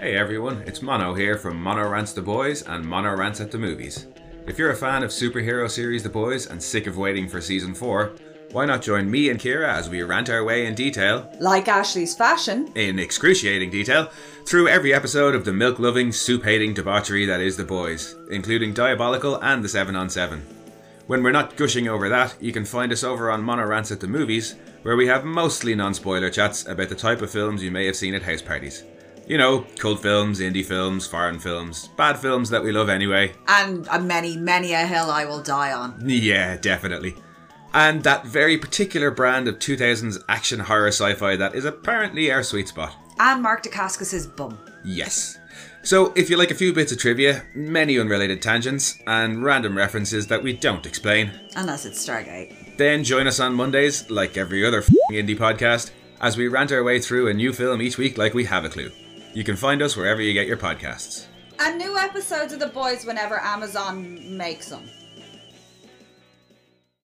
Hey everyone, it's Mono here from Mono Rants the Boys and Mono Rants at the Movies. If you're a fan of superhero series The Boys and sick of waiting for season 4, why not join me and Kira as we rant our way in detail, Like Ashley's fashion. in excruciating detail, through every episode of the milk loving, soup hating debauchery that is The Boys, including Diabolical and the 7 on 7. When we're not gushing over that, you can find us over on Mono Rants at the Movies, where we have mostly non spoiler chats about the type of films you may have seen at house parties. You know, cult films, indie films, foreign films, bad films that we love anyway. And a many, many a hill I will die on. Yeah, definitely. And that very particular brand of 2000s action horror sci fi that is apparently our sweet spot. And Mark Dacascos' bum. Yes. So, if you like a few bits of trivia, many unrelated tangents, and random references that we don't explain, Unless it's Stargate. then join us on Mondays, like every other indie podcast, as we rant our way through a new film each week like we have a clue. You can find us wherever you get your podcasts. And new episodes of The Boys whenever Amazon makes them.